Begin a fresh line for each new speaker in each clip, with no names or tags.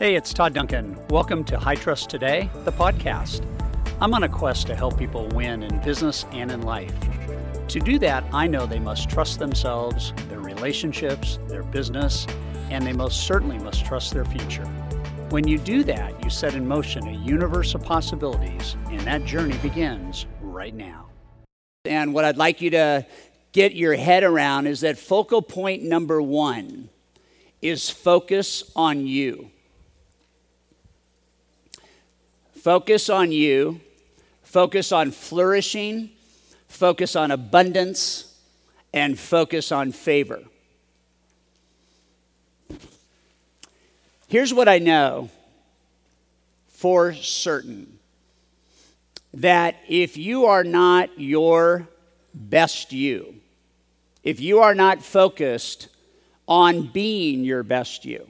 Hey, it's Todd Duncan. Welcome to High Trust Today, the podcast. I'm on a quest to help people win in business and in life. To do that, I know they must trust themselves, their relationships, their business, and they most certainly must trust their future. When you do that, you set in motion a universe of possibilities, and that journey begins right now.
And what I'd like you to get your head around is that focal point number one is focus on you. Focus on you, focus on flourishing, focus on abundance, and focus on favor. Here's what I know for certain. That if you are not your best you, if you are not focused on being your best you,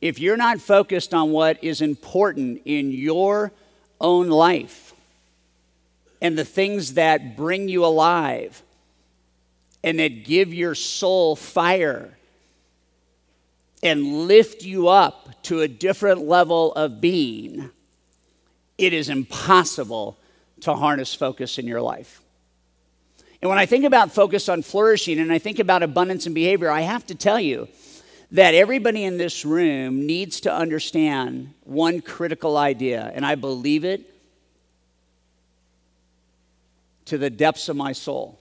if you're not focused on what is important in your own life and the things that bring you alive and that give your soul fire and lift you up to a different level of being, it is impossible to harness focus in your life. And when I think about focus on flourishing and I think about abundance and behavior, I have to tell you that everybody in this room needs to understand one critical idea, and I believe it to the depths of my soul.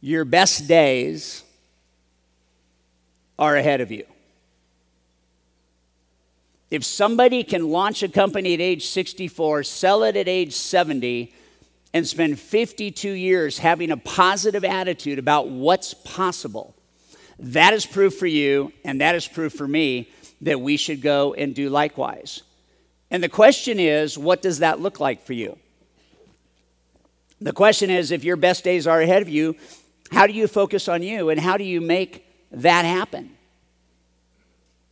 Your best days are ahead of you. If somebody can launch a company at age 64, sell it at age 70, and spend 52 years having a positive attitude about what's possible, that is proof for you, and that is proof for me that we should go and do likewise. And the question is, what does that look like for you? The question is, if your best days are ahead of you, how do you focus on you and how do you make that happen?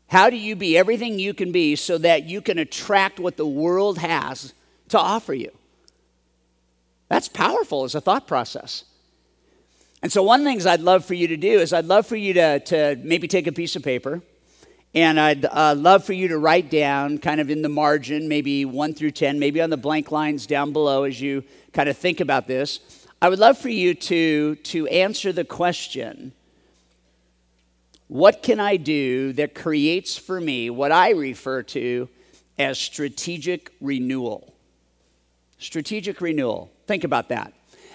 How do you be everything you can be so that you can attract what the world has to offer you? That's powerful as a thought process. And so, one things I'd love for you to do is I'd love for you to, to maybe take a piece of paper and I'd uh, love for you to write down, kind of in the margin, maybe 1 through 10, maybe on the blank lines down below as you kind of think about this. I would love for you to, to answer the question what can I do that creates for me what I refer to as strategic renewal? Strategic renewal. Think about that.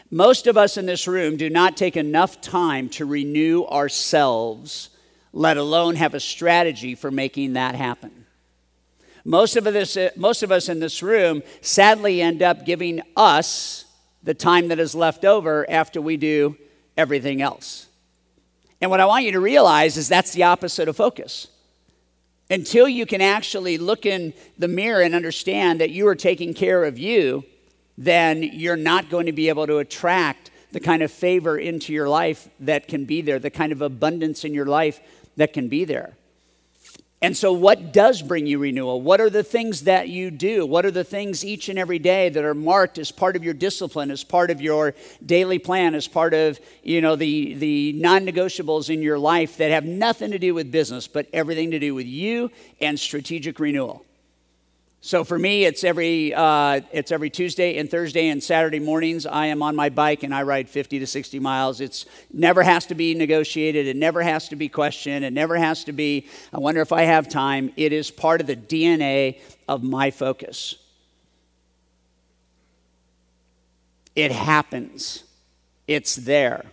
Most of us in this room do not take enough time to renew ourselves, let alone have a strategy for making that happen. Most of, us, most of us in this room sadly end up giving us the time that is left over after we do everything else. And what I want you to realize is that's the opposite of focus. Until you can actually look in the mirror and understand that you are taking care of you, then you're not going to be able to attract the kind of favor into your life that can be there, the kind of abundance in your life that can be there. And so, what does bring you renewal? What are the things that you do? What are the things each and every day that are marked as part of your discipline, as part of your daily plan, as part of you know the the non-negotiables in your life that have nothing to do with business, but everything to do with you and strategic renewal? So for me, it's every, uh, it's every Tuesday and Thursday and Saturday mornings. I am on my bike and I ride 50 to 60 miles. It's never has to be negotiated. It never has to be questioned. It never has to be, I wonder if I have time. It is part of the DNA of my focus. It happens. It's there.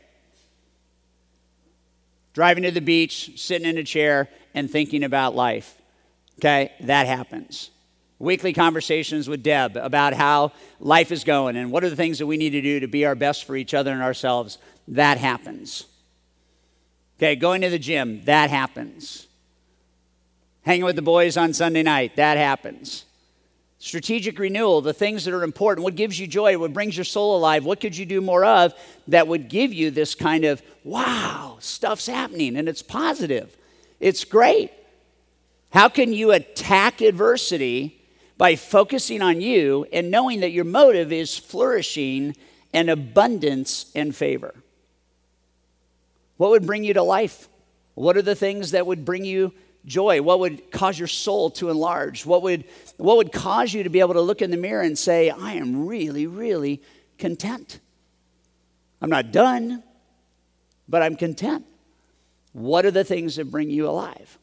Driving to the beach, sitting in a chair, and thinking about life. Okay, that happens weekly conversations with Deb about how life is going and what are the things that we need to do to be our best for each other and ourselves. That happens. Okay, going to the gym, that happens. Hanging with the boys on Sunday night, that happens. Strategic renewal, the things that are important, what gives you joy, what brings your soul alive, what could you do more of that would give you this kind of, wow, stuff's happening and it's positive. It's great. How can you attack adversity by focusing on you and knowing that your motive is flourishing and abundance and favor. What would bring you to life? What are the things that would bring you joy? What would cause your soul to enlarge? What would, what would cause you to be able to look in the mirror and say, I am really, really content? I'm not done, but I'm content. What are the things that bring you alive?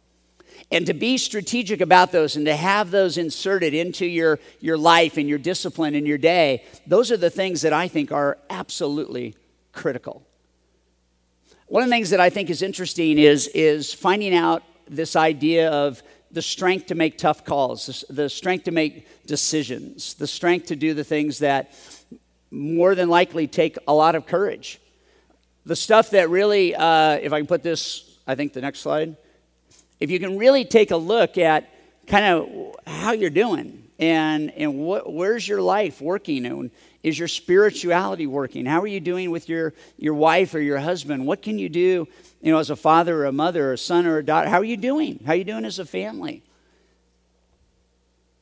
And to be strategic about those and to have those inserted into your, your life and your discipline and your day, those are the things that I think are absolutely critical. One of the things that I think is interesting is, is finding out this idea of the strength to make tough calls, the strength to make decisions, the strength to do the things that more than likely take a lot of courage. The stuff that really, uh, if I can put this, I think the next slide, if you can really take a look at kind of how you're doing and, and what, where's your life working and is your spirituality working? How are you doing with your, your wife or your husband? What can you do you know as a father or a mother or a son or a daughter? How are you doing? How are you doing as a family?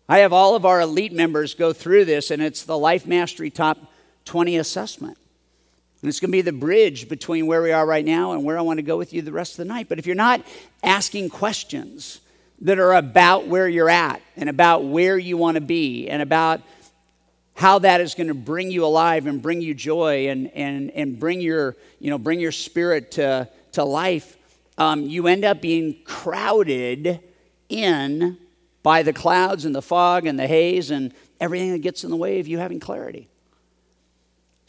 I have all of our elite members go through this and it's the life mastery top 20 assessment and it's going to be the bridge between where we are right now and where I want to go with you the rest of the night. But if you're not asking questions that are about where you're at and about where you want to be and about how that is going to bring you alive and bring you joy and, and, and bring, your, you know, bring your spirit to, to life, um, you end up being crowded in by the clouds and the fog and the haze and everything that gets in the way of you having clarity.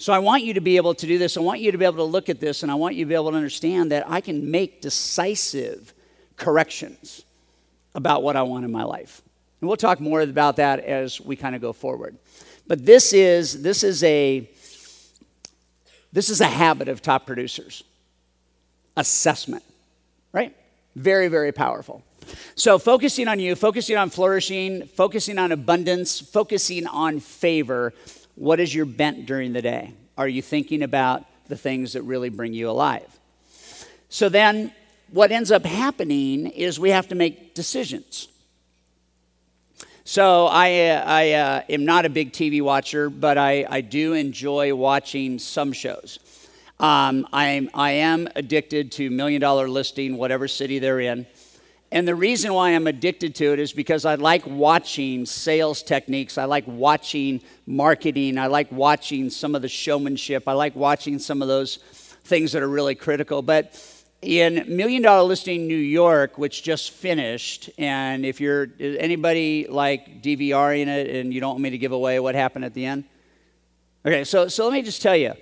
So I want you to be able to do this. I want you to be able to look at this, and I want you to be able to understand that I can make decisive corrections about what I want in my life. And we'll talk more about that as we kind of go forward. But this is this is a this is a habit of top producers. Assessment, right? Very, very powerful. So, focusing on you, focusing on flourishing, focusing on abundance, focusing on favor what is your bent during the day? Are you thinking about the things that really bring you alive? So then, what ends up happening is we have to make decisions. So I, uh, I uh, am not a big TV watcher, but I, I do enjoy watching some shows. Um, I'm, I am addicted to Million Dollar Listing, whatever city they're in. And the reason why I'm addicted to it is because I like watching sales techniques. I like watching marketing. I like watching some of the showmanship. I like watching some of those things that are really critical. But in Million Dollar Listing New York, which just finished, and if you're anybody like DVRing it and you don't want me to give away what happened at the end? Okay, so, so let me just tell you.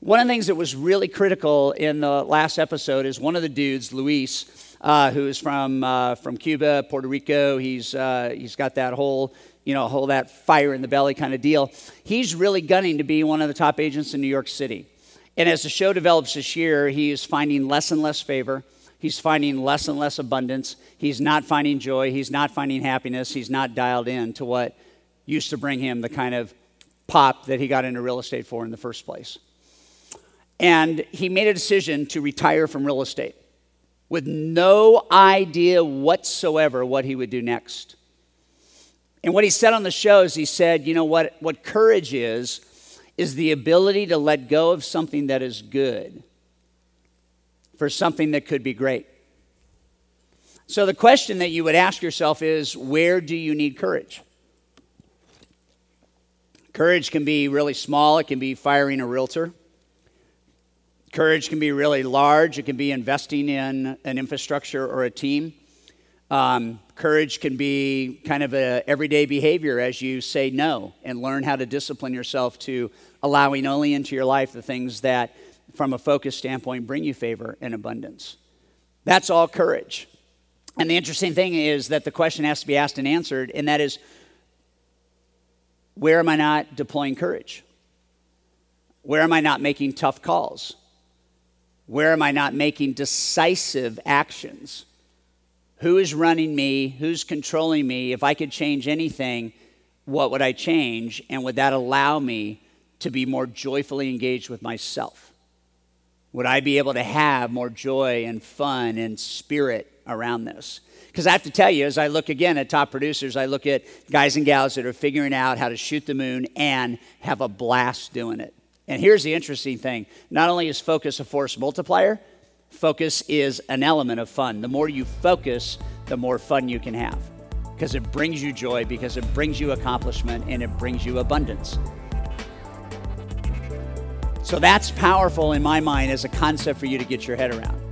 One of the things that was really critical in the last episode is one of the dudes, Luis, uh, who is from, uh, from Cuba, Puerto Rico. He's, uh, he's got that whole, you know, whole that fire in the belly kind of deal. He's really gunning to be one of the top agents in New York City. And as the show develops this year, he is finding less and less favor. He's finding less and less abundance. He's not finding joy. He's not finding happiness. He's not dialed in to what used to bring him the kind of pop that he got into real estate for in the first place. And he made a decision to retire from real estate with no idea whatsoever what he would do next. And what he said on the show is he said, you know what, what courage is, is the ability to let go of something that is good for something that could be great. So the question that you would ask yourself is where do you need courage? Courage can be really small, it can be firing a realtor. Courage can be really large, it can be investing in an infrastructure or a team. Um, courage can be kind of a everyday behavior as you say no and learn how to discipline yourself to allowing only into your life the things that, from a focus standpoint, bring you favor and abundance. That's all courage. And the interesting thing is that the question has to be asked and answered, and that is where am I not deploying courage? Where am I not making tough calls? Where am I not making decisive actions? Who is running me? Who's controlling me? If I could change anything, what would I change? And would that allow me to be more joyfully engaged with myself? Would I be able to have more joy and fun and spirit around this? Because I have to tell you, as I look again at top producers, I look at guys and gals that are figuring out how to shoot the moon and have a blast doing it. And here's the interesting thing not only is focus a force multiplier, Focus is an element of fun. The more you focus, the more fun you can have because it brings you joy, because it brings you accomplishment, and it brings you abundance. So that's powerful in my mind as a concept for you to get your head around.